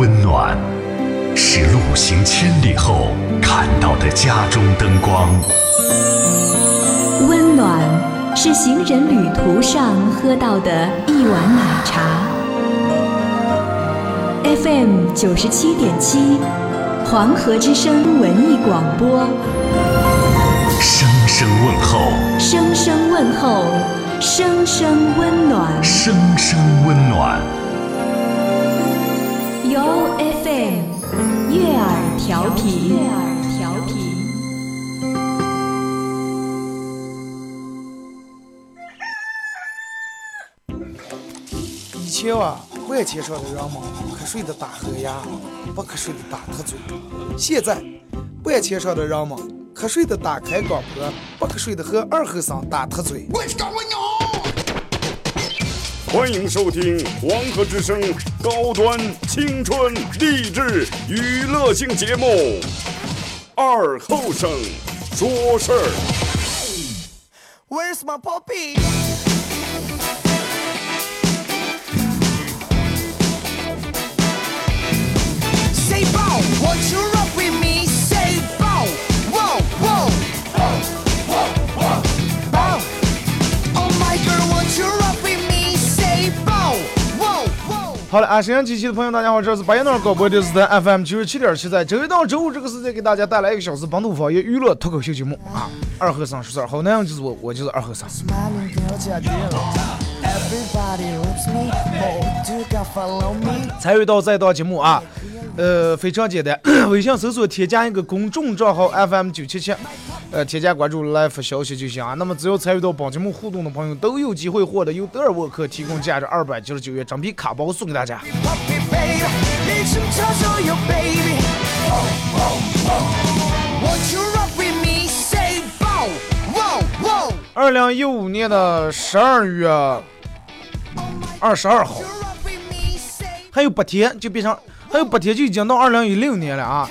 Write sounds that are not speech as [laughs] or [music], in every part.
温暖，是路行千里后看到的家中灯光。温暖是行人旅途上喝到的一碗奶茶。FM 九十七点七，黄河之声文艺广播。声声问候，声声问候，声声温暖。声声温暖。由 FM 悦耳调频。悦耳调频。以前啊，万千上的人们瞌睡的打呵呀，不瞌睡的打瞌嘴。现在，万千上的人们瞌睡的打开广播，不瞌睡的和二和尚打瞌嘴。欢迎收听黄河之声高端青春励志娱乐性节目《二后生说事儿》。Where's my puppy？Say bow, won't you rock 好了，啊，沈阳机器的朋友，大家好，这是白彦淖尔广播电视台 FM 九十七点七，在周一到周五这个时间给大家带来一个小时本土方言娱乐脱口秀节目啊。二和尚说事儿，好男人就是我，我就是二和尚。参与到这档节目啊，呃，非常简单，[clears throat] 微信搜索添加一个公众账号 FM 九七七，呃，添加关注来发消息就行啊。那么只要参与到本节目互动的朋友，都有机会获得由德尔沃克提供价值二百九十九元整币卡包送给大家。二零一五年的十二月二十二号，还有八天就变成，还有八天就已经到二零一六年了啊，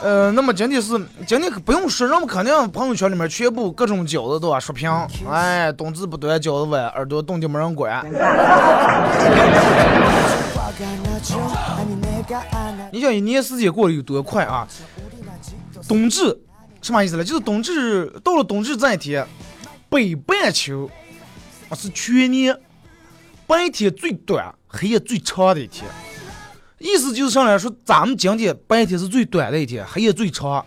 呃，那么今天是今天可不用说，那么肯定朋友圈里面全部各种饺子都要刷屏。哎，冬至不端饺子，碗，耳朵冻得没人管。[laughs] 你想一年时间过得有多快啊？冬至什么意思呢？就是冬至到了冬至这一天，北半球，啊，是全年，白天最短，黑夜最长的一天。意思就是上来说，咱们今天白天是最短的一天，黑夜最长。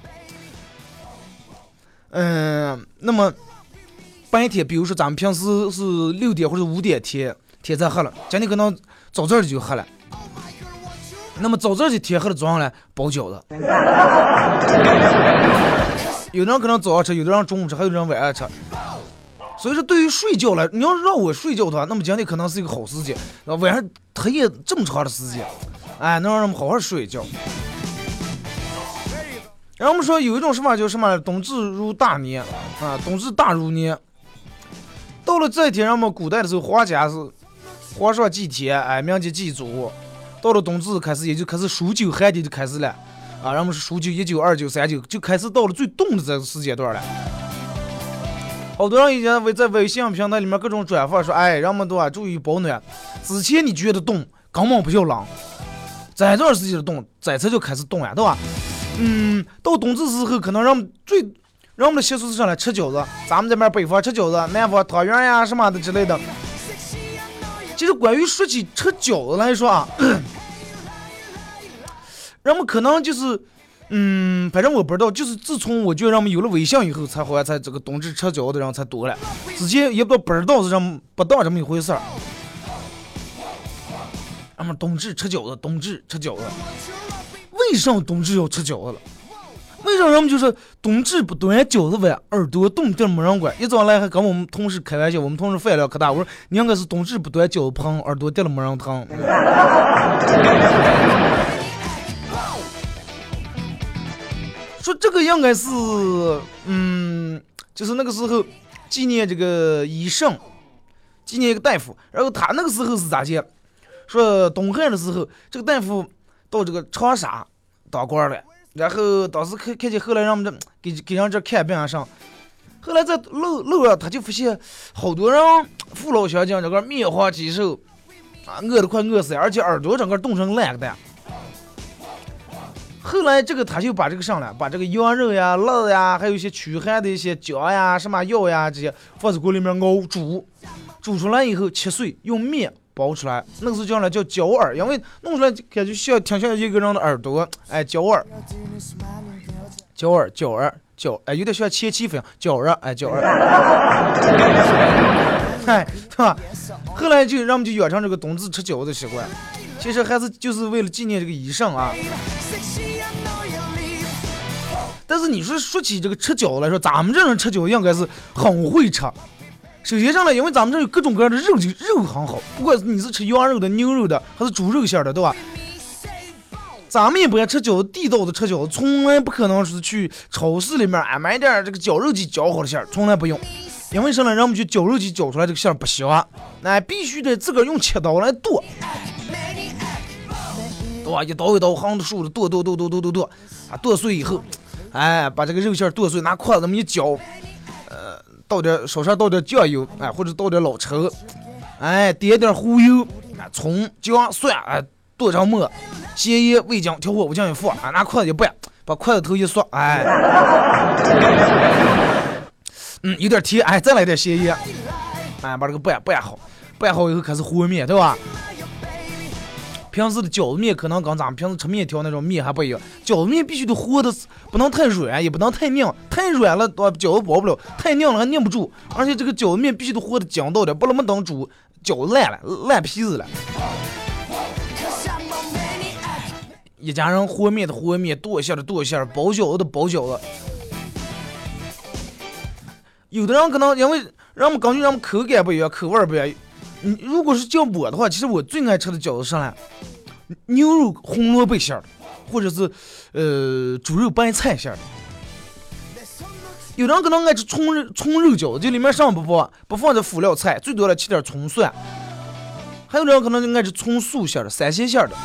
嗯，那么白天，比如说咱们平时是六点或者五点天天才黑了，今天可能早早的就黑了。那么早早的天黑了，早上来包饺子。有的人可能早上吃，有的人中午吃，还有人晚上吃。所以说，对于睡觉来，你要让我睡觉的话，那么今天可能是一个好时间。晚上黑夜这么长的时间，哎，能让人们好好睡一觉。然后我们说有一种说法叫什么？冬至如大年啊，冬至大如年。到了这一天，人们古代的时候，皇家是皇上祭天，哎，民间祭祖。到了冬至开始，也就开始数九寒天就开始了，啊，人们是数九、一九、二九、三九，就开始到了最冻的这个时间段了。好多人已经在微信平台里面各种转发说，哎，人们都啊注意保暖。之前你觉得冻，根本不叫冷，这段时间的冻，这才就开始冻呀，对吧？嗯，到冬至时候，可能人们最人们的习俗是上来吃饺子，咱们这边北方吃饺子，南方汤圆呀什么的之类的。其实关于说起吃饺子来说啊，[clears throat] 人们可能就是，嗯，反正我不知道，就是自从我觉得人们有了微信以后，才好像才这个冬至吃饺子的人才多了，之前也不知道不知道是这么不当这么一回事儿。人们冬至吃饺子，冬至吃饺子，为啥冬至要吃饺子了？为啥人们就是冬至不端饺子碗，耳朵冻地没人管？一早来还跟我们同事开玩笑，我们同事饭量可大，我说你应该是冬至不端饺子盆，耳朵掉了没人疼。[laughs] 说这个应该是，嗯，就是那个时候纪念这个医生，纪念一个大夫，然后他那个时候是咋介？说东汉的时候，这个大夫到这个长沙当官了，然后当时看看见后来让我们这给给人这看病啊上，后来在路路上他就发现好多人父老乡亲这个面黄肌瘦，啊，饿得快饿死，而且耳朵整个冻成烂个蛋。后来这个他就把这个上来，把这个羊肉呀、辣呀，还有一些驱寒的一些姜呀、什么药呀这些放在锅里面熬煮，煮出来以后切碎，用面包出来，那个时候叫呢叫椒耳，因为弄出来感觉像挺像一个人的耳朵，哎，椒耳，椒耳，椒耳，椒，哎，有点像切鸡粉，椒耳，哎，椒耳，[laughs] 哎，对吧？后来就让我们就养成这个冬至吃饺子的习惯，其实还是就是为了纪念这个医生啊。但是你说说起这个吃饺子来说，咱们这人吃饺子应该是很会吃。首先上来，因为咱们这有各种各样的肉，就肉很好，不管你是吃羊肉的、牛肉的，还是猪肉馅的，对吧？咱们一般吃饺子，地道的吃饺子，从来不可能是去超市里面啊买点这个绞肉机绞好的馅儿，从来不用。因为什么？让我们去绞肉机绞出来这个馅儿不香，那必须得自个儿用切刀来剁，对吧？一刀一刀横着竖着剁剁剁剁剁剁剁，啊，剁碎以后，哎，把这个肉馅儿剁碎，拿筷子那么一搅，倒点手上倒点酱油，哎，或者倒点老抽，哎，点点胡油，啊，葱姜蒜，哎，剁成末，咸盐味精调火不酱一放，啊，拿筷子一拌，把筷子头一缩，哎，[laughs] 嗯，有点甜，哎，再来点咸盐，哎，把这个拌拌好，拌好以后开始和面，对吧？平时的饺子面可能跟咱们平时吃面条那种面还不一样，饺子面必须得和的，不能太软，也不能太硬，太软了对吧？饺子包不了，太硬了还拧不住，而且这个饺子面必须得和的筋道点，不能么等煮饺子烂了，烂皮子了。一家人和面的和面，剁馅的剁馅，包饺子的包饺子。有的人可能因为人们根据人们口感不一样，口味不一样。你如果是叫我的话，其实我最爱吃的饺子是啥呢？牛肉红萝卜馅儿，或者是呃猪肉白菜馅儿。有人可能爱吃葱肉葱肉饺子，这里面上不放，不放这辅料菜，最多了切点葱蒜。还有人可能就爱吃葱素馅儿的、三鲜馅儿的。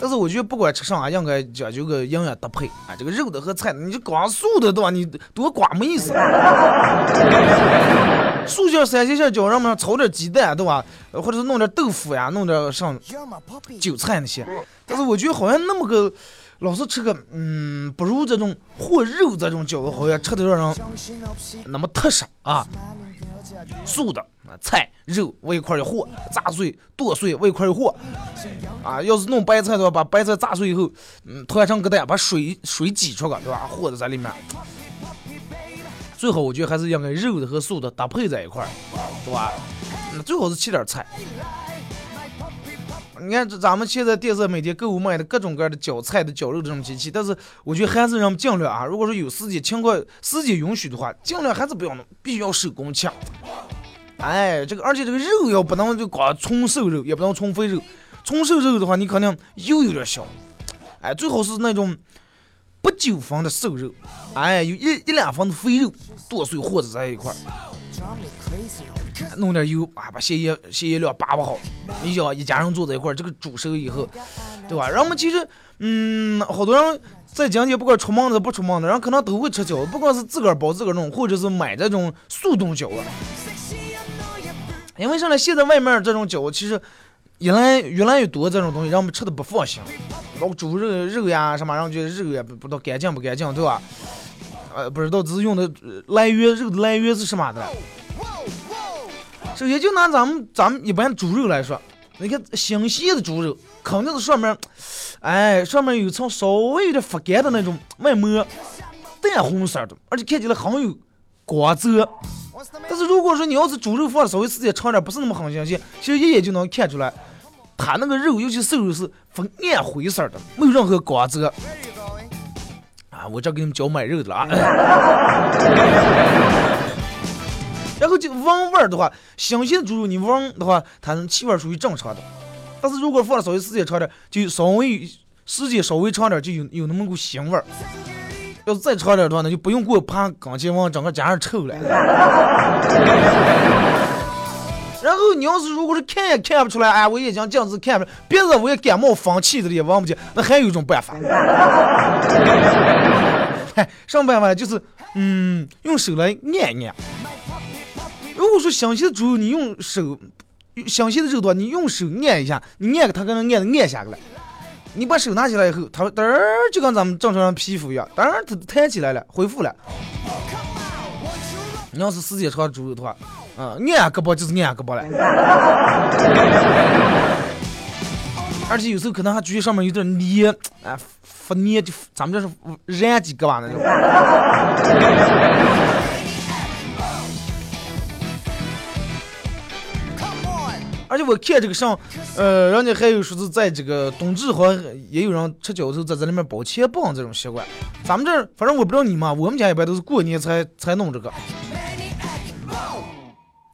但是我觉得不管吃啥，应该讲究个营养搭配啊。这个肉的和菜的，你就光素的对吧？你多寡没意思。素馅、三鲜馅饺上面炒点鸡蛋对吧？或者是弄点豆腐呀，弄点上韭菜那些。但是我觉得好像那么个，老是吃个嗯，不如这种和肉这种饺子，好像吃的让人那么踏实啊。素的，菜肉我一块儿一和，炸碎剁碎我一块儿一和。啊，要是弄白菜的话，把白菜炸碎以后，嗯，团成个蛋，把水水挤出来，对吧？和在里面。最好我觉得还是应该肉的和素的搭配在一块儿，对吧？那最好是切点菜。你看，咱们现在电视每天购物卖的各种各样的绞菜的、绞肉这种机器，但是我觉得还是让们尽量啊，如果说有时间情况、时间允许的话，尽量还是不要弄，必须要手工切。哎，这个而且这个肉要不能就光纯瘦肉，也不能纯肥肉。纯瘦肉的话，你肯定油有点小。哎，最好是那种不九分的瘦肉，哎，有一一两分的肥肉，剁碎和在一块儿。弄点油啊，把咸盐咸盐料把握好。你想一家人坐在一块儿，这个煮熟以后，对吧？然后我们其实，嗯，好多人在今天不管出门的不出门的，人可能都会吃饺子，不管是自个儿包自个儿弄，或者是买这种速冻饺子。因为啥呢？现在外面这种饺子其实越来越来越多这种东西，让我们吃的不放心，包括猪肉肉呀什么，然后就肉也不不知道干净不干净，对吧？呃，不知道只是用的来源，肉的来源是什么的。首先就拿咱们咱们一般猪肉来说，你看新鲜的猪肉，肯定是上面，哎，上面有层稍微有点发干的那种外膜，淡红色的，而且看起来很有光泽。但是如果说你要是猪肉放的稍微时间长点，不是那么很新鲜，其实一眼就能看出来，它那个肉，尤其瘦肉是粉暗灰色的，没有任何光泽。啊，我这给你们教买肉的了啊。[laughs] 然后就闻味儿的话，新鲜猪肉你闻的话，它的气味属于正常的。但是如果放的稍微时间长点，就稍微时间稍微长点，就有有那么股腥味儿。要是再长点的话，那就不用给我爬钢筋往整个家上臭了。然后你要是如果是看也看不出来，哎，我眼睛这样子看不出来，别人我也感冒放气的也闻不见，那还有一种办法。[laughs] 哎，什么办法？就是嗯，用手来按一按。如果说详细的猪肉，你用手，详细的肉的话，你用手按一下，你按它可能按按下来。你把手拿起来以后，它嘚儿就跟咱们正常人皮肤一样，嘚儿它弹起来了，恢复了。你要是时间长猪肉的话，啊，按胳膊就是按胳膊了。而且有时候可能还觉得上面有点黏，哎，发黏就咱们这是燃几个吧那种。而且我看这个上，呃，人家还有说是在这个冬至好像也有人吃饺子在这里面包切棒这种习惯。咱们这反正我不知道你们，我们家一般都是过年才才弄这个。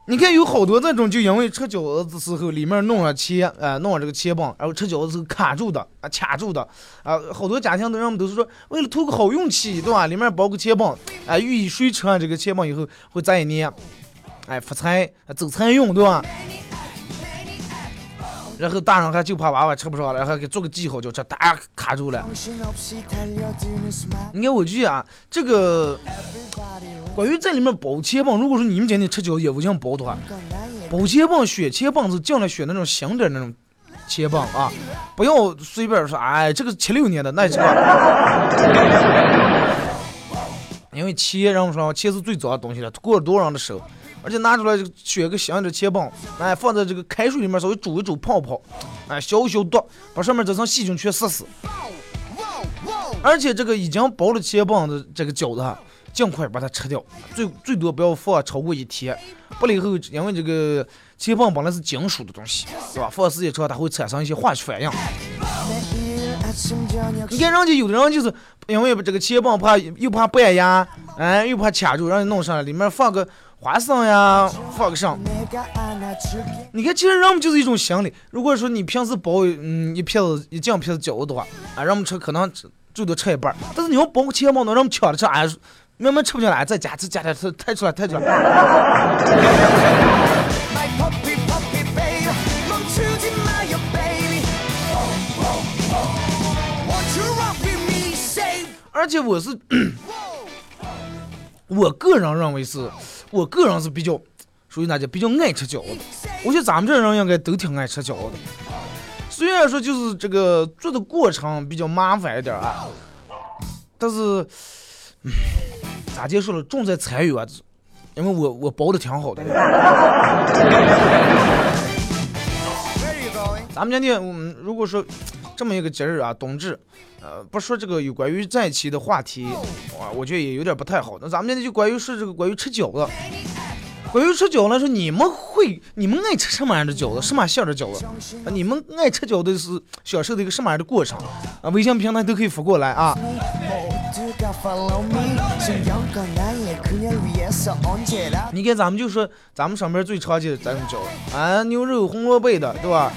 你看有好多那种就因为吃饺子的时候里面弄了切，啊，弄了这个切棒，然后吃饺子时候卡住的，啊，卡住的，啊，好多家庭的人们都是说为了图个好运气，对吧？里面包个切棒，啊，寓意谁吃完这个切棒以后会再一年，哎，发财，走财运，对吧？然后大人还就怕娃娃吃不上了，还给做个记号，就这哒卡住了。你看我去啊，这个关于在里面包切棒，如果说你们今天吃饺子也不想包的话，包切棒选切棒是尽量选那种新点那种切棒啊，不要随便说，哎，这个七六年的那这个，因为切，然后说切是最早的东西了，过了多少人的手。而且拿出来就选个香的切棒，哎，放在这个开水里面稍微煮一煮泡泡，哎，消一消毒，把上面这层细菌全死死。而且这个已经包了切棒的这个饺子，尽快把它吃掉，最最多不要放超过一天。不了以后，因为这个切棒本来是金属的东西，是吧？放时间长，它会产生一些化学反应。你看人家有的人就是因为这个切棒怕又怕掰牙，哎，又怕卡住，让你弄上来，里面放个。花生呀，放个上。你看，其实人们就是一种心理。如果说你平时包嗯一片子一酱片子饺子的话，啊，人们吃可能最多吃一半。但是你要包个切棒，那人们抢着吃，哎，慢慢吃不进来，再加再加点，太出来太出来。而且我是，我个人认为是。我个人是比较属于哪家比较爱吃饺子，我觉得咱们这人应该都挺爱吃饺子的。虽然说就是这个做的过程比较麻烦一点啊，但是，嗯咋结束了？重在参与啊！因为我我包的挺好的。[laughs] [laughs] 咱们今天，嗯，如果说这么一个节日啊，冬至，呃，不说这个有关于在一起的话题，哇，我觉得也有点不太好。那咱们今天就关于是这个关于吃饺子，关于吃饺子，说你们会，你们爱吃什么样的饺子，什么馅的饺子？啊，你们爱吃饺子是享受的一个什么样的过程？啊，微信平台都可以发过来啊。你看，咱们就说咱们上边最常见的这种饺子，啊，牛肉红萝卜的，对吧？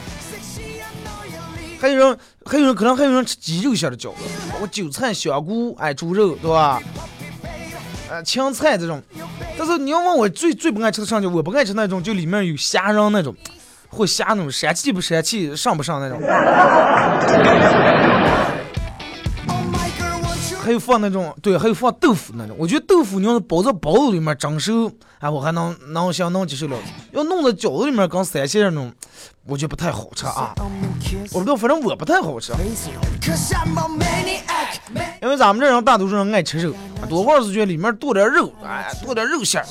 还有人，还有人可能还有人吃鸡肉馅的饺子，包括韭菜、香菇，哎，猪肉，对吧？呃，青菜这种。但是你要问我最最不爱吃的上饺，我不爱吃那种就里面有虾仁那种，或虾那种膻气不膻气，上不上那种。还有放那种，对，还有放豆腐那种。我觉得豆腐你要是包在包子里面蒸熟，哎，我还能能行能接受了。要弄在饺子里面跟三鲜那种，我觉得不太好吃啊。我不知道，反正我不太好吃。因为咱们这人大多数人爱吃肉，多半是觉得里面剁点肉，哎，剁点肉馅儿。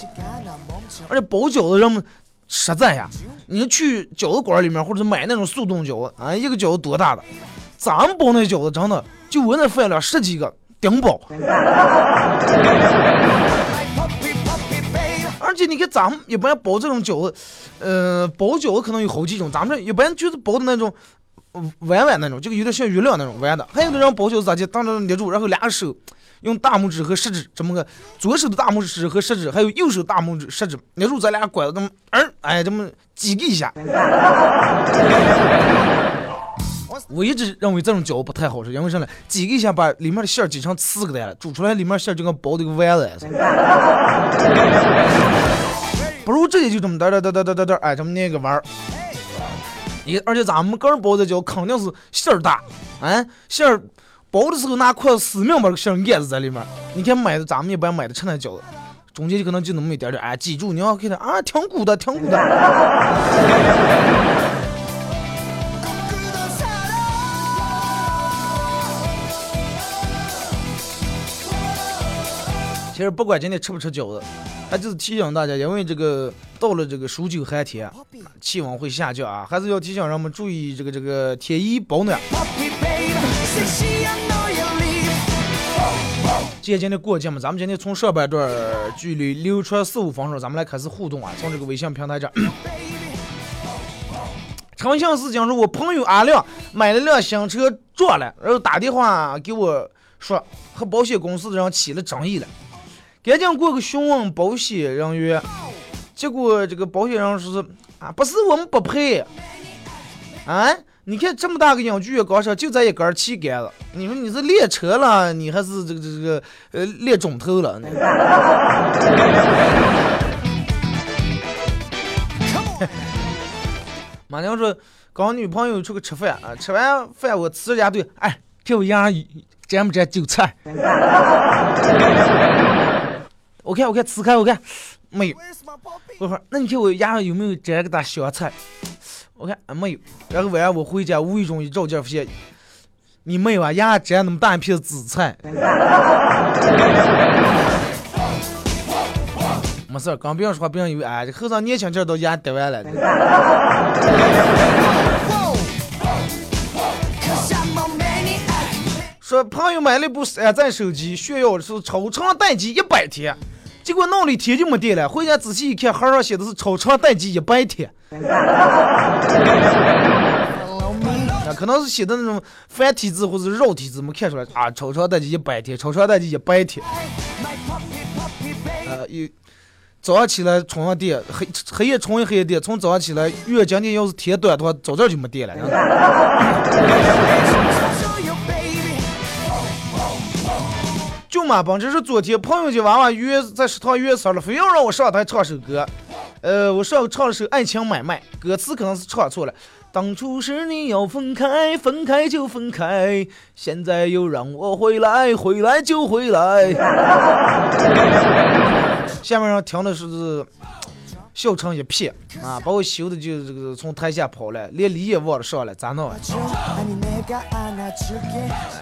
而且包饺子人们实在呀，你去饺子馆里面或者买那种速冻饺子，啊，一个饺子多大的？咱们包那饺子真的就我那饭量十几个。顶饱，而且你看咱们一般包这种饺子，呃，包饺子可能有好几种，咱们这一般就是包的那种弯弯那种，就有点像月亮那种弯的。还有的人包饺子咋就，当着捏住，然后两手用大拇指和食指这么个，左手的大拇指和食指，还有右手大拇指食指捏住咱俩拐子，这么，嗯，哎，这么挤一下。我一直认为这种饺子不太好吃，因为啥呢？挤一下把里面的馅儿挤成四个蛋了，煮出来里面馅儿就跟包的个丸子似的。不如直接就这么嘚嘚嘚嘚嘚嘚嘚，哎，这么捏个丸儿。你而且咱们个人包的饺肯定是馅儿大，啊，馅儿包的时候拿筷子死命把个馅儿按在里面。你看买的咱们一般买的吃那饺子，中间就可能就那么一点点，哎，记住你要看它啊，挺鼓的，挺鼓的。其实不管今天吃不吃饺子，他就是提醒大家，因为这个到了这个数九寒天，气温会下降啊，还是要提醒人们注意这个这个添衣保暖。今天过节嘛，咱们今天从上半段距离流传四五分钟，咱们来开始互动啊，从这个微信平台这儿。诚信是讲说，我朋友阿亮买了辆新车撞了，然后打电话给我说和保险公司的人起了争议了，赶紧过去询问保险人员，结果这个保险人说是啊，不是我们不赔，啊，你看这么大个英巨高车就在一根旗杆子，你说你是练车了，你还是这个这个呃练中头了？[laughs] 马娘说，跟我女朋友出去吃饭啊，吃完饭我呲着牙对，哎，看我牙上沾不沾韭菜？[laughs] 我看我看呲开我看没有?我说那你看我牙上有没有沾个大香菜？我看啊没有。然后晚上我回家无意中一照镜发现，你妹啊，牙上沾那么大一片紫菜。没事儿，刚别人说话，别人以为哎，这后生年轻劲儿都牙得完了。说朋友买了一部山寨手机，炫耀的是超长待机一百天，结果弄了一天就没电了。回家仔细一看，盒上写的是超长待机一百天。啊，可能是写的那种繁体字或者是绕体字，没看出来啊。超长待机一百天，超长待机一百天。My puppy, puppy babe. 呃，有早上起来充上电，黑黑夜充一黑夜电，从早上起来，月今天要是天短的话，早早就没电了。舅妈帮这是昨天朋友家娃娃约在食堂约上了，非要让我上台唱首歌。呃，我上唱了首《爱情买卖》，歌词可能是唱错了。当初是你要分开，分开就分开，现在又让我回来，回来就回来。[laughs] 下面要听的是笑成一片啊，把我羞的就这个从台下跑了，连礼也忘了上了，咋弄、啊？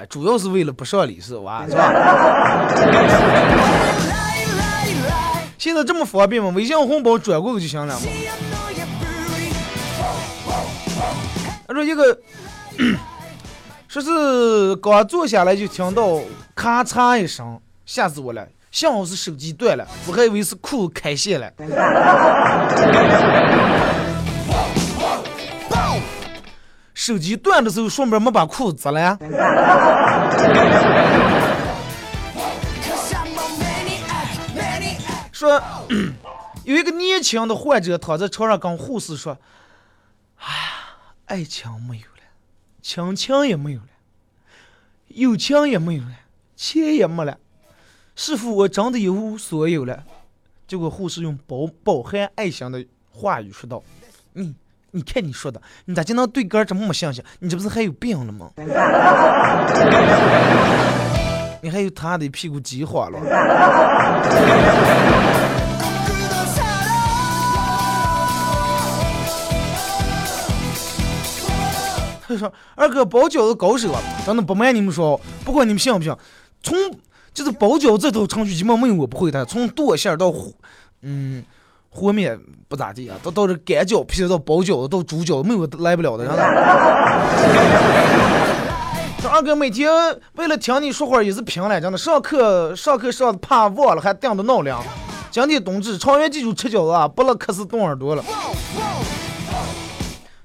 主要是为了不上礼是吧？是吧？现在这么方便吗？微信红包转过去就行了嘛？他说一个，[clears throat] 说是刚坐下来就听到咔嚓一声，吓死我了。幸好是手机断了，我还以为是裤开线了。手机断的时候，顺便没把裤子摘了呀。说 [clears throat] 有一个年轻的患者躺在床上跟护士说：“哎呀，爱情没有了，亲情也没有了，友情也没有了，钱也没了，师傅我真的一无所有了？结果护士用饱饱含爱心的话语说道。你你看你说的你咋就能对哥这么没信？心你这不是还有病了吗？[laughs] 你还有他的屁股挤花了。[laughs] 他说二哥包饺子高手啊真的不瞒你们说不管你们信不信从就是包饺子这道程序基本没有我不会的，从剁馅儿到和，嗯，和面不咋地啊，到到这擀饺皮到包饺子到煮饺子，没有来不了的，真的。这二哥每天为了听你说话也是拼了，真的，上课上课上的怕忘了，还定的闹铃。今天冬至，常远记住吃饺子啊，不了可是冻耳朵了。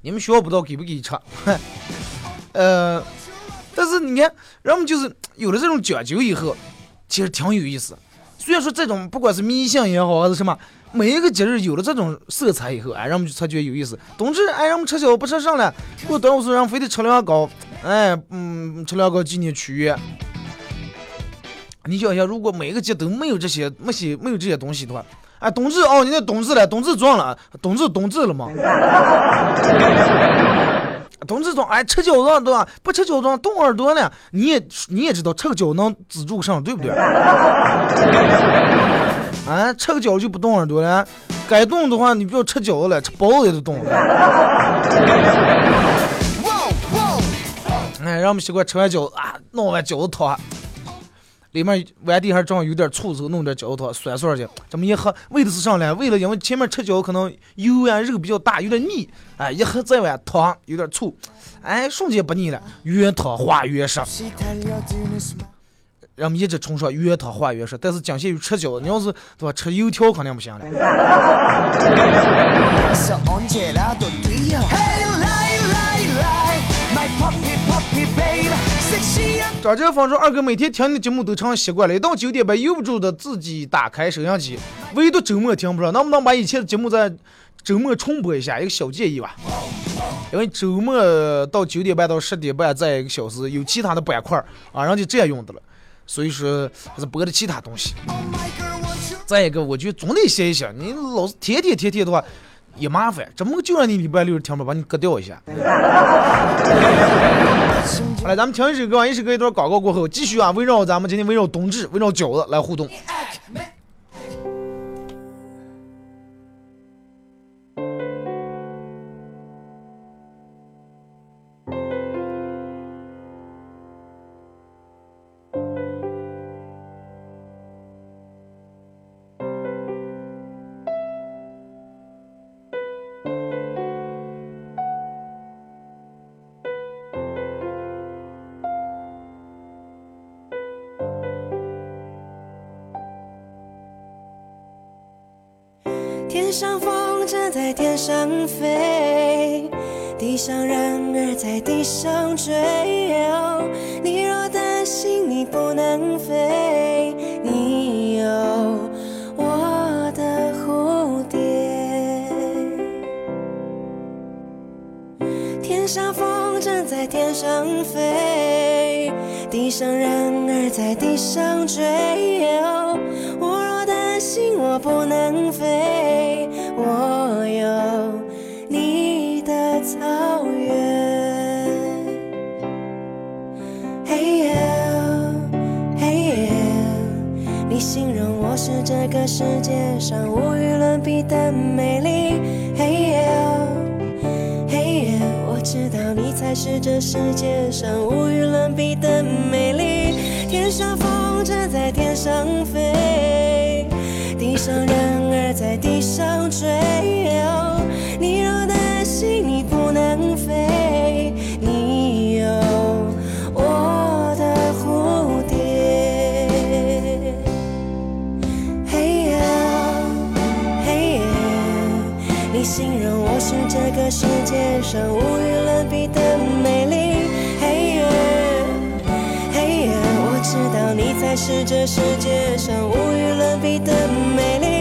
你们学校不知道给不给吃？[laughs] 呃，但是你看，人们就是有了这种讲究以后，其实挺有意思。虽然说这种不管是迷信也好，还是什么，每一个节日有了这种色彩以后，哎，人们就才觉得有意思。冬至，哎，人们吃饺子不吃剩了，过端午节人非得吃凉糕，哎，嗯，吃凉糕纪念屈原。你想想，如果每一个节都没有这些、没些、没有这些东西的话，哎，冬至哦，你那冬至了，冬至撞了，冬至冬至了吗？冬至装，哎，吃饺子对吧？不吃饺子冻耳朵呢。你也你也知道，吃个饺子能止住个上，对不对？啊，[laughs] 吃个饺子就不冻耳朵了。该冻的话，你不要吃饺子了，吃包子也就冻了。哎，让我们习惯吃完饺子啊，弄完饺子汤，里面碗底下正好有点醋，之后弄点焦糖酸酸的，这么一喝，为的是啥呢？为了因为前面吃饺可能油啊肉比较大，有点腻，哎，一喝这碗汤有点醋，哎，瞬间不腻了，原汤化原食。人们一直崇尚原汤化原食，但是仅限于吃饺，你要是对吧吃油条肯定不行了。[laughs] 张建峰说：“二哥每天听你节目都成习惯了，一到九点半又不住的自己打开收音机，唯独周末听不上，能不能把以前的节目在周末重播一下？一个小建议吧。因为周末到九点半到十点半再一个小时，有其他的板块啊，然后就这样用的了，所以说还是播的其他东西。再一个，我就总得歇一歇，你老是天天天天的话。”也麻烦，怎么就让你礼拜六听不把你割掉一下？好了，咱们听一首歌，一首歌一段广告过后，继续啊，围绕咱们今天围绕冬至、围绕饺子来互动。才是这世界上无与伦比的美丽。天上风筝在天上飞，地上人儿在地上追。你若担心你是这世界上无与伦比的美丽。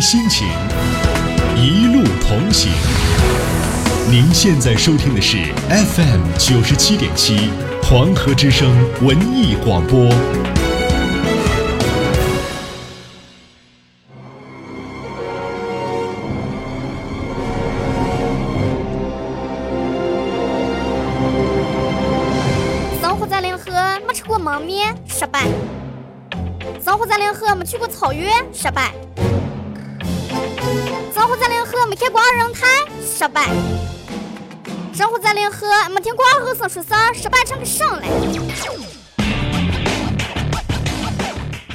心情，一路同行。您现在收听的是 FM 九十七点七黄河之声文艺广播。生活在临河，没吃过焖面，失败；生活在临河，没去过草原，失败；生活在联合，没听过二人抬，失败；生活在联合，没听过二后生说事儿，失败成个省了。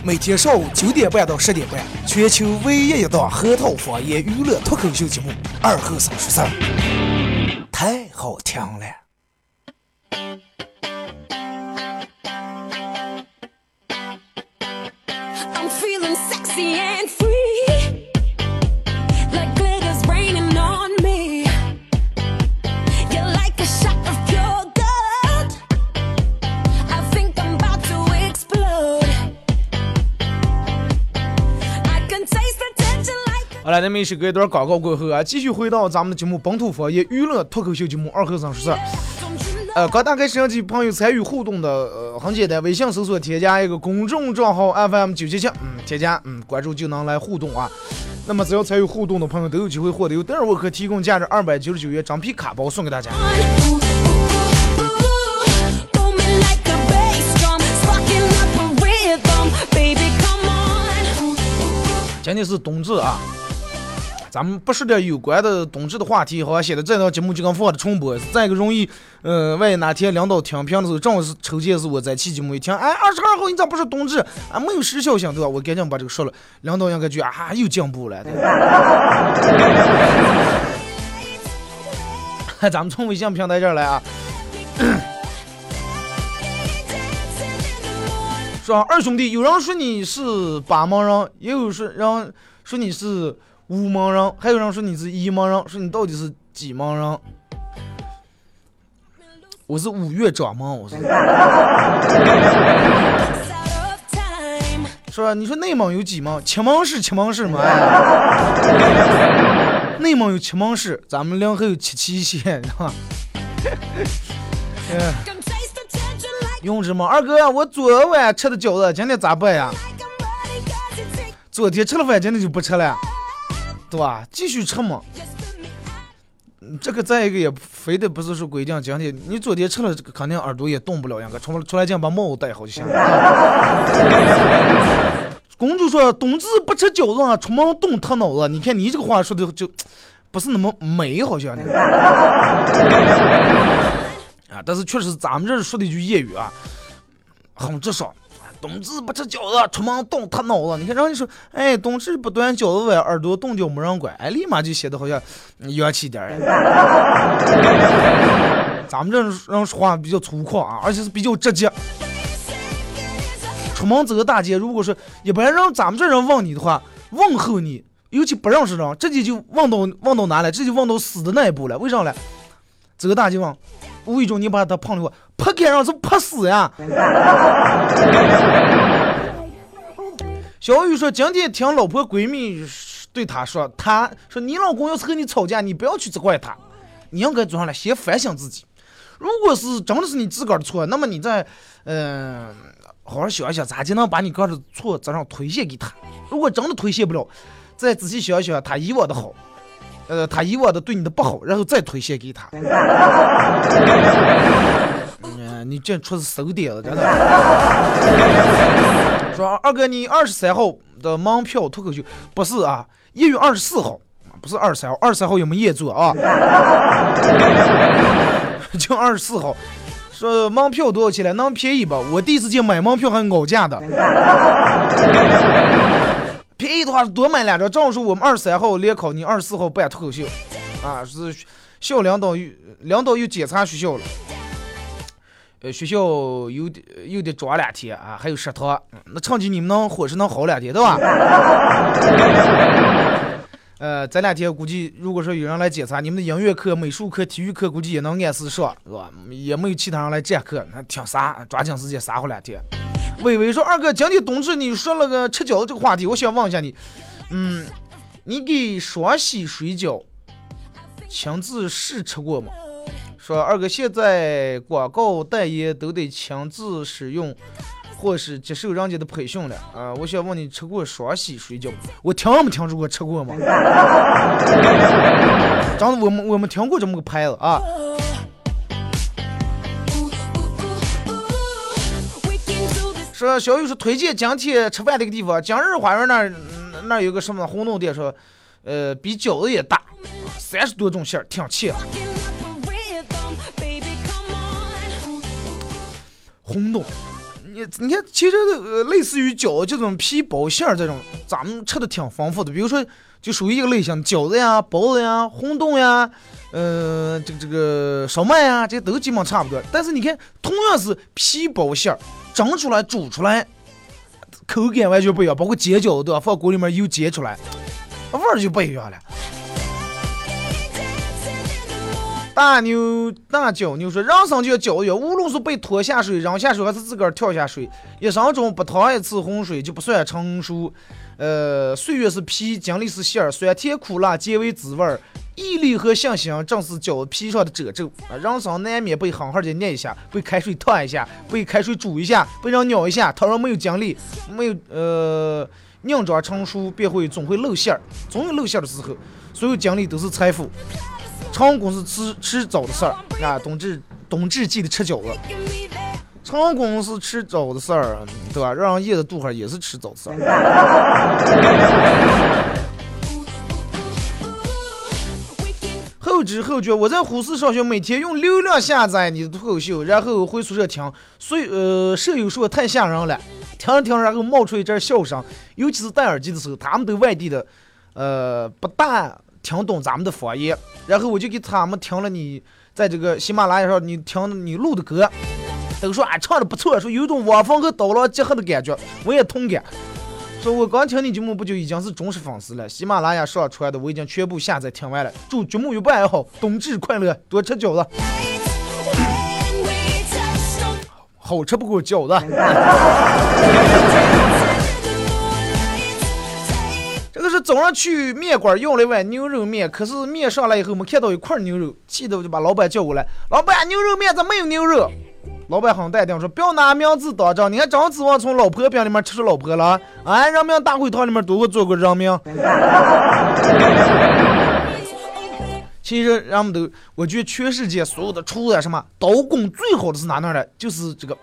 每天上午九点半到十点半，全球唯一一档核桃方言娱乐脱口秀节目《二后生说事儿》，太好听了。那么一首歌一段广告过后啊，继续回到咱们的节目《本土方言娱乐脱口秀节目二后生说事儿》。呃，刚打开摄像机朋友参与互动的，呃，很简单，微信搜索添加一个公众账号 FM 九七七，嗯，添加，嗯，关注就能来互动啊。那么只要参与互动的朋友都有机会获得由德尔沃克提供价值二百九十九元张皮卡包送给大家。今天是冬至啊，咱们不说点有关的冬至的话题，好像显得这档节目就跟放的重播。再一个容易，呃，万一哪天领导听评的时候，正好是抽签是我在期节目一听，哎，二十二号你咋不说冬至啊？没有时效性对吧？我赶紧把这个说了，领导应该觉啊又进步了。对吧咱们从微信平台这儿来啊。说二兄弟，有人说你是八盲人，也有说人说你是五盲人，还有人说你是一盲人，说你到底是几盲人？我是五岳掌门，我是。[laughs] 说你说内蒙有几蒙？七蒙市，七蒙市嘛。哎内蒙有七蒙市，咱们临河有七七县，是吧？嗯 [laughs] 用什么？二哥，我昨晚吃的饺子，今天咋办呀昨天吃了饭，今天就不吃了，对吧？继续吃嘛。这个再一个也非得不是说规定今天你昨天吃了，这个肯定耳朵也动不了，应该出出来前把帽子戴好就行。[laughs] 公主说冬至不吃饺子啊，出门动他脑子。你看你这个话说的就不是那么美，好像 [laughs] 啊，但是确实咱们这说的一句谚语啊，很直爽。冬至不吃饺子，出门动他脑子。你看，然后你说，哎，冬至不端饺子碗，耳朵冻掉没人管，哎，立马就显得好像洋气点儿。咱们这人说话比较粗犷啊，而且是比较直接。出门走个大街，如果说一般人咱们这人问你的话，问候你，尤其不认识人，直接就问到问到哪了，直接问到死的那一步了。为啥呢？走个大街问，无意中你把他碰了我，扑街上是扑死呀！小雨说：“今天听老婆闺蜜对他说，他说你老公要是和你吵架，你不要去责怪他，你应该坐上来先反省自己。如果是真的是你自个儿的错，那么你再嗯、好好想一想，咋就能把你个儿的错责任推卸给他？如果真的推卸不了，再仔细想一想他以往的好，呃，他以往的对你的不好，然后再推卸给他。嗯，你这出是馊点了，真的。说二哥，你二十三号的门票脱口秀不是啊？一月二十四号，不是二十三号，二十三号有没有演做啊？[laughs] 就二十四号。说门票多少钱了？能便宜吧？我第一次见买门票还熬价的。多买两张。正好说我们二十三号联考，你二十四号办脱口秀，啊，是校领导又领导又检查学校了。呃，学校有点有点装两天啊，还有食堂，嗯那趁机你们能伙食能好两天，对吧？[laughs] 呃，这两天估计如果说有人来检查，你们的音乐课、美术课、体育课估计也能按时上，是吧？也没有其他人来占课，那挺啥，抓紧时间撒好两天。微微说：“二哥，今天冬至你说了个吃饺子这个话题，我想问一下你，嗯，你给双喜水饺亲自试吃过吗？说二哥，现在广告代言都得亲自使用，或是接受人家的培训了啊、我想问你，吃过双喜水饺？我听没听说过吃过吗？[laughs] 真的，我们我们听过这么个牌子啊。说小雨说推荐今天吃饭的一个地方，今日花园那儿嗯那儿有个什么红豆店，说呃比饺子也大，三十多种馅儿，挺切。红豆，你你看，其实呃类似于饺子这种皮包馅儿这种，咱们吃的挺丰富的。比如说，就属于一个类型，饺子呀、包子呀、红豆呀，呃，这个这个烧麦呀，这些都基本差不多。但是你看，同样是皮包馅儿，蒸出来、煮出来，口感完全不一样。包括煎饺子都要放锅里面油煎出来，味儿就不一样了。大牛大脚牛说：“人生就要教育，无论是被拖下水、扔下水，还是自个儿跳下水，一生中不趟一次洪水就不算成熟。呃，岁月是皮，经历是馅儿，酸甜苦辣皆为滋味儿。毅力和信心正是脚皮上的褶皱。啊，人生难免被狠狠的捏一下，被开水烫一下，被开水煮一下，被人咬一下。倘若没有经历，没有呃硬装成熟，便会总会露馅儿，总有露馅儿的时候。所有经历都是财富。”成功是吃吃早的事儿啊，冬至冬至记得吃饺子。成功是吃早的事儿，对吧？让人噎着肚儿也是吃早的事儿。后知后觉，我在呼市上学，每天用流量下载你的脱口秀，然后回宿舍听，所以呃，舍友说太吓人了，听着听着，然后冒出一阵笑声，尤其是戴耳机的时候，他们都外地的，呃，不大。听懂咱们的方言，然后我就给他们听了你在这个喜马拉雅上你听你录的歌，都说啊唱的不错，说有种汪峰和刀郎结合的感觉，我也同感。说我刚听你节目不就已经是忠实粉丝了，喜马拉雅上传的我已经全部下载听完了。祝节目越办越好，冬至快乐，多吃饺子，[laughs] 好吃不过饺子。[laughs] 早上去面馆要了一碗牛肉面，可是面上来以后没看到一块牛肉，气得我就把老板叫过来。老板，牛肉面咋没有牛肉？老板很淡定说：“不要拿名字当真，你还真指望从老婆饼里面吃出老婆了？哎，人民大会堂里面都给我做过人命。[laughs] ”其实人们都，我觉得全世界所有的厨子什么刀工最好的是哪哪的？就是这个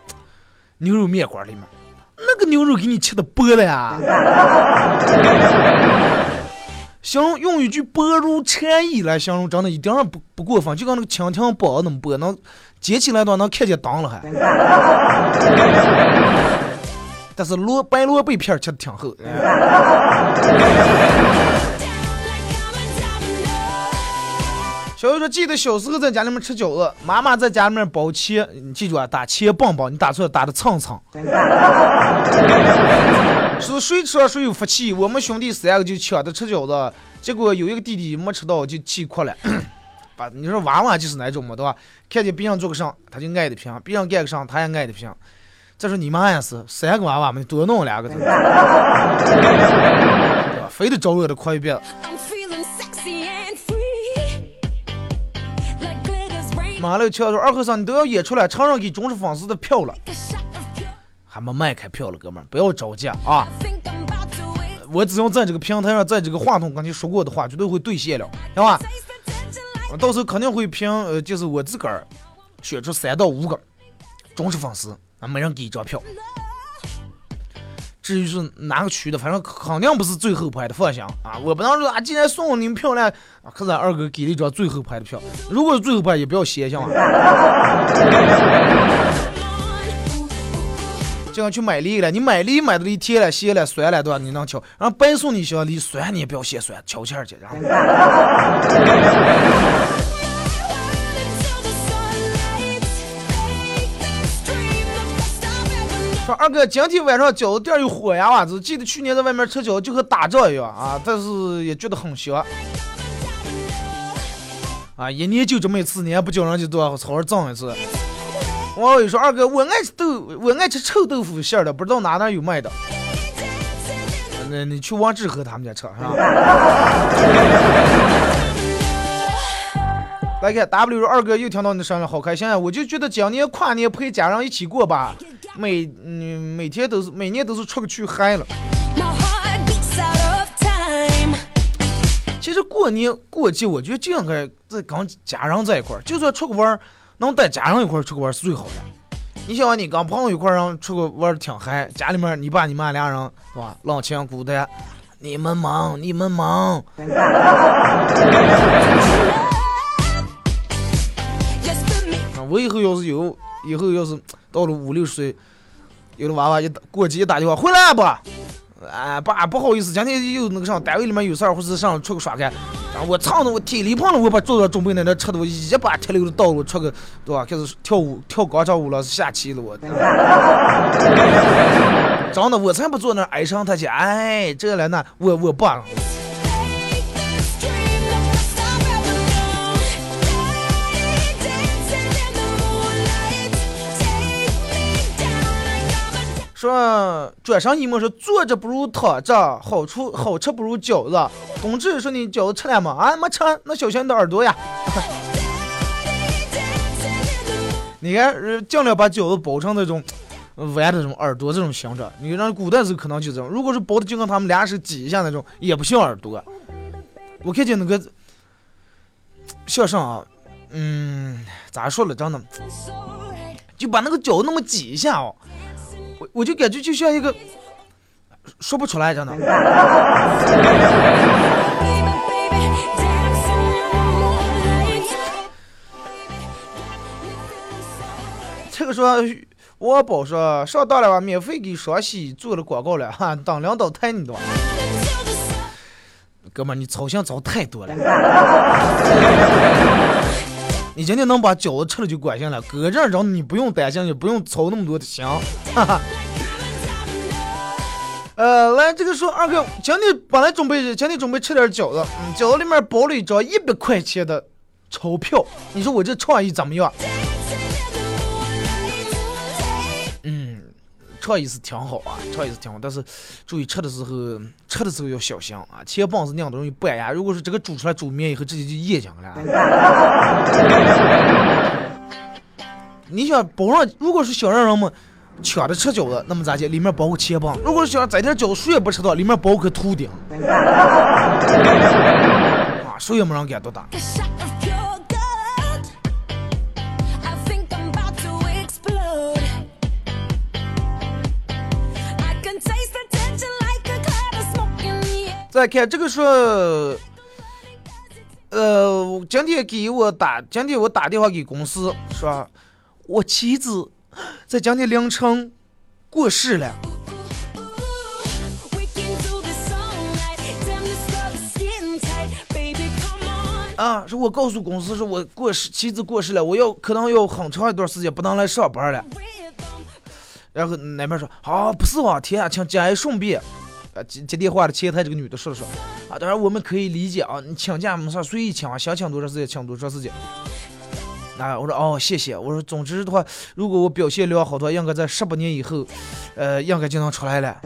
牛肉面馆里面。那个牛肉给你切的薄了呀，[laughs] 形容用一句薄如蝉翼来形容，真的一点儿不不过分，就跟那个蜻蜓薄那么薄，能捡起来都能看见裆了还。[laughs] 但是萝白萝卜片切的挺厚。小鱼说：“记得小时候在家里面吃饺子，妈妈在家里面包切，你记住啊，打切棒棒，你打错了打的蹭蹭。[laughs] 是谁吃了谁有福气。我们兄弟三个就抢着吃饺子，结果有一个弟弟没吃到就气哭了。[clears throat] 把你说娃娃就是那种嘛，对吧？看见别人做个上，他就爱的平；别人干个上，他也爱的平。再说你妈也是三个娃娃嘛，多弄两个，[laughs] 对吧？非得找我的快一遍。[laughs] 马六强说：“二和尚，你都要演出来，承认给忠实粉丝的票了，还没卖开票了，哥们儿，不要着急啊！我只要在这个平台上，在这个话筒跟你说过的话，绝对会兑现了，行吧？我到时候肯定会凭，呃，就是我自个儿选出三到五个忠实粉丝，啊，每人给一张票。至于是哪个区的，反正肯定不是最后排的，放心啊！我不能说啊，既然送你们票了，啊，可是二哥给了一张最后排的票。如果是最后排，也不要歇，行吗？就像去买梨了，你买梨买的梨甜了、咸了、酸了，对吧？你能挑，然后白送你小梨酸，你也不要嫌酸，挑钱去，然后。二哥，今天晚上饺子店有火呀娃子，记得去年在外面吃饺子就和打仗一样啊，但是也觉得很香。啊，一年就这么一次，你还不叫人家多好好挣一次。网友说二哥，我爱吃豆，我爱吃臭豆腐馅的，不知道哪哪有卖的。那你去王志和他们家吃是吧？来看 W 二哥又听到你的声音了，好开心啊！我就觉得今年跨年陪家人一起过吧，每嗯每天都是每年都是出去嗨了。其实过年过节，我觉得就应该在跟家人在一块儿，就算出个玩儿，能带家人一块儿出个玩儿是最好的。你想想，你跟朋友一块儿让出去玩儿挺嗨，家里面你爸你妈俩人是吧，冷清孤单，你们忙你们忙，我以后要是有，以后要是到了五六十岁，有了娃娃一过节一打电话回来不？哎，爸，不好意思，今天又那个啥，单位里面有事儿，或者上出去耍去。然后我唱的我体力胖了，我把坐到准备那那车的我一把铁溜子倒了，出去对吧？开始跳舞跳广场舞了，下棋了我。[laughs] 真的，我才不坐那儿唉声叹气，哎，这来那，我我爸。说转上一模说坐着不如躺着，好处好吃不如饺子。冬至说你饺子吃了吗？啊，没吃，那小心你的耳朵呀。[laughs] 你看，呃尽量把饺子包成那种弯的这种耳朵这种形状。你让古代时候可能就这种，如果是包的就跟他们俩是挤一下那种，也不像耳朵。我看见那个像上啊，嗯，咋说了，真的，就把那个饺子那么挤一下哦。我就感觉就像一个说不出来，真的。这个说，我宝说上当了吧，免费给双喜做了广告了，哈，当领导太你懂。哥们，你操心操太多了。你今天能把饺子吃了就管心了，搁这儿着你不用担心，也不用操那么多的心。哈哈。呃，来这个说二哥，今天本来准备今天准备吃点饺子，嗯，饺子里面包了一张一百块钱的钞票，你说我这创意怎么样？创意是挺好啊，创意是挺好，但是注意吃的时候，吃的时候要小心啊。切棒是那样的容易掰呀，如果是这个煮出来煮面以后，直接就噎紧了。[laughs] 你想包上，如果是想让人们抢着吃饺子，那么咋接？里面包个切棒；如果是想在点饺子谁也不吃到，里面包个秃顶。[laughs] 啊，谁也没人敢多打。再看这个说，呃，今天给我打，今天我打电话给公司说，我妻子在今天凌晨过世了。啊，说我告诉公司说我过世，妻子过世了，我要可能要很长一段时间不能来上班了。然后那边说，啊，不是往天啊，请节哀顺变。啊，接接电话的前台这个女的说了说，啊，当然我们可以理解啊，你请假没事随意请，想请多长时间请多长时间。啊，我说哦，谢谢。我说，总之的话，如果我表现良好的话，应该在十八年以后，呃，应该就能出来了。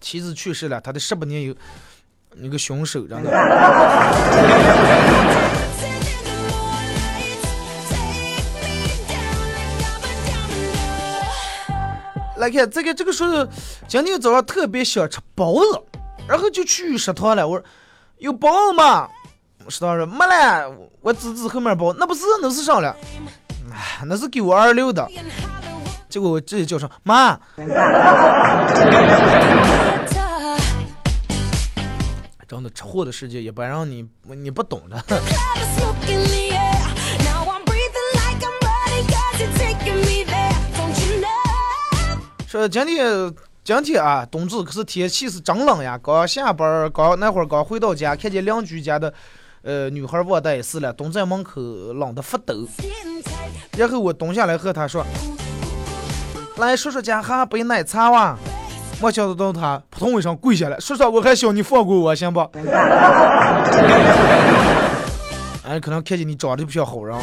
妻子去世了，他的十八年有那个凶手，真的。来看这个，这个说今天早上特别想吃包子，然后就去食堂了。我说有包子吗？食堂说没了，我指指后面包，那不是那是啥了？哎，那是给我二六的。结果我直接叫上妈，真的吃货的世界也不让你你不懂的。说今天今天啊，冬至可是天气是真冷呀。刚下班，刚那会儿刚回到家，看见邻居家的呃女孩忘带死了，蹲在门口冷得发抖。然后我蹲下来和她说：“来，叔叔家喝杯奶茶哇。”没想到她扑通一声跪下来，叔叔，我还小，你放过我行不？[laughs] 哎，可能看见你长得不像好人。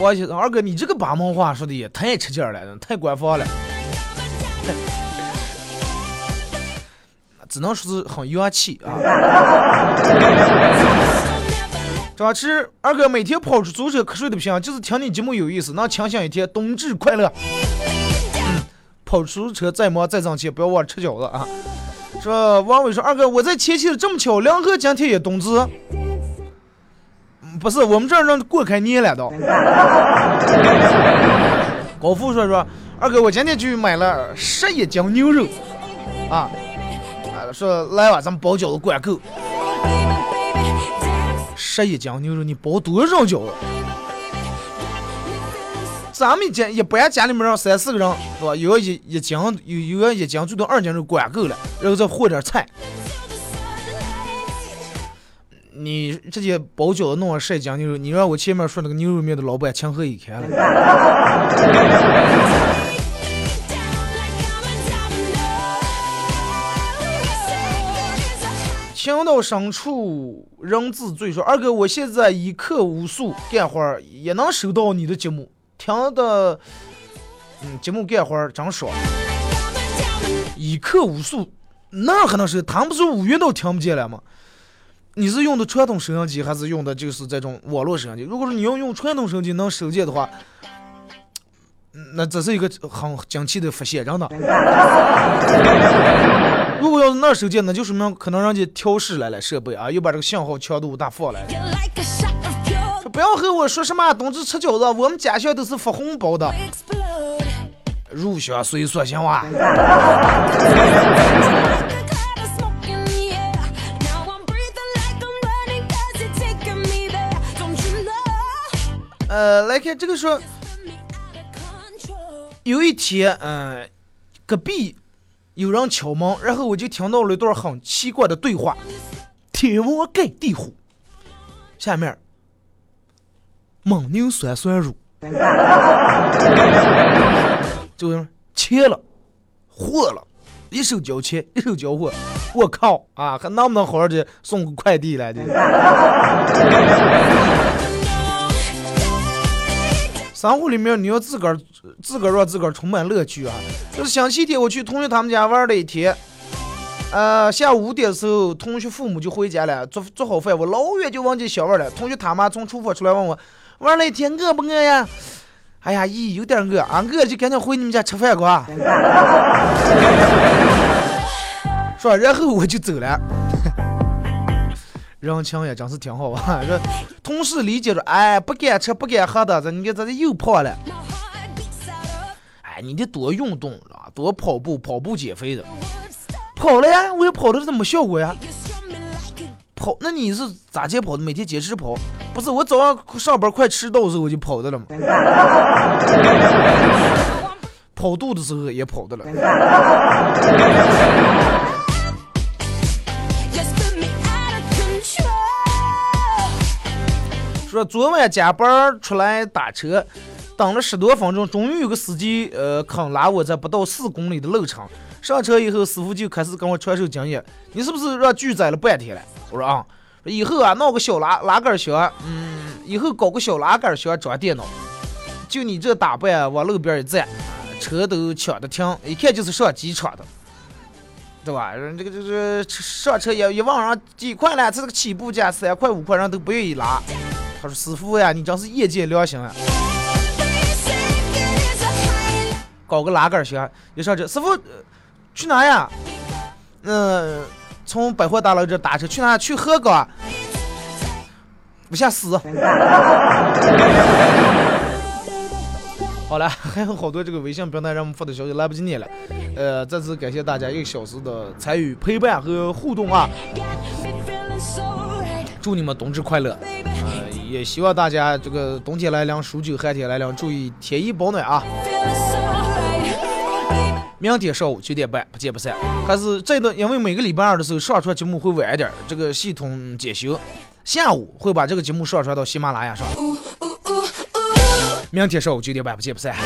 我去，二哥，你这个八门话说的也太吃劲儿了，太官方了。[laughs] 只能说是很洋气啊。[laughs] 张弛，二哥每天跑出租车瞌睡的不行，就是听你节目有意思，能清醒一天。冬至快乐！嗯，跑出租车再忙再挣钱，不要忘了吃饺子啊。说王伟说，二哥我在前期这么巧，梁河今天也冬至。嗯不是，我们这儿让过开年了都。高富 [laughs] 说说，二哥我今天去买了十一斤牛肉，啊，啊说来吧，咱们包饺子管够。十一斤牛肉，你包多少饺子？咱们家一般家里面让三四个人，是吧？有一一斤，有有个一斤最多二斤肉管够了，然后再和点菜。你直接包饺子弄上晒酱牛肉，你让我前面说那个牛肉面的老板情何以堪了？[laughs] 情到深处人自醉。说二哥，我现在一刻无数干活儿，也能收到你的节目，听的，嗯，节目干活儿真爽。一刻无数，那可能是他们不是五月都听不见了吗？你是用的传统收音机，还是用的就是这种网络收音机？如果说你要用传统收音机能收见的话，那这是一个很惊奇的发现，真的。如果要是那收件，那就说明可能人家调试来了设备啊，又把这个信号强度大放来了。不要和我说什么冬至吃饺子，我们家乡都是发红包的，入乡随俗行哇。呃，来看这个说，有一天，嗯、隔壁有人敲门，然后我就听到了一段很奇怪的对话：天王盖地虎，下面蒙牛酸酸乳，[laughs] 就是切了，货了，一手交钱，一手交货，我靠啊，还能不能好好的送个快递来的？生活里面你要自个儿自个儿让自个儿充满乐趣啊！就是星期天我去同学他们家玩了一天，呃，下午五点的时候，同学父母就回家了，做做好饭，我老远就往这小玩了。同学他妈从厨房出来问我，玩了一天饿不饿呀？哎呀，咦有点饿啊，饿就赶紧回你们家吃饭吧。说，然后我就走了。人情也真是挺好啊！[laughs] 这同事理解着，哎，不敢吃不敢喝的，这你看咱这又胖了。哎，你得多运动啊，多跑步，跑步减肥的。跑了呀，我也跑的，怎么效果呀？跑，那你是咋接跑的？每天坚持跑？不是，我早上上班快迟到的时候我就跑的了嘛。[laughs] 跑肚的时候也跑的了。[laughs] 说昨晚加班出来打车，等了十多分钟，终于有个司机呃肯拉我在不到四公里的路程。上车以后，师傅就开始跟我传授经验：“你是不是让拒载了半天了？”我说：“啊。”以后啊，弄个小拉拉杆箱，嗯，以后搞个小拉杆箱装电脑。就你这打扮，往路边一站，车都抢着停，一看就是上机场的，对吧？人这个就是上车也一问上几块了，这个起步价三块五块，人都不愿意拉。他说：“师傅呀，你真是业界良心啊！搞个拉杆箱，一上车，师傅、呃去哪呀？嗯、从百货大楼这打车去哪？去鹤岗。不下死。[laughs] 好了，还有好多这个微信平台让我们发的消息来不及念了。呃，再次感谢大家一个小时的参与、陪伴和互动啊！祝你们冬至快乐！呃，也希望大家这个冬天来临，数九寒天来临，注意添衣保暖啊！明天上午九点半不见不散。还是这段，因为每个礼拜二的时候上传节目会晚一点，这个系统检修，下午会把这个节目上传到喜马拉雅上。明天上午九点半不见不散。